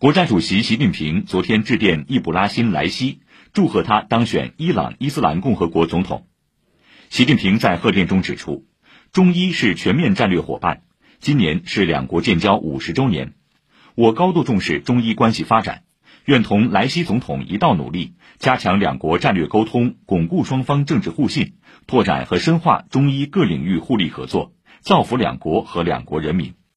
国家主席习近平昨天致电易卜拉欣莱西祝贺他当选伊朗伊斯兰共和国总统。习近平在贺电中指出中伊是全面战略伙伴今年是两国建交五十周年。我高度重视中伊关系发展愿同莱西总统一道努力加强两国战略沟通巩固双方政治互信拓展和深化中伊各领域互利合作造福两国和两国人民。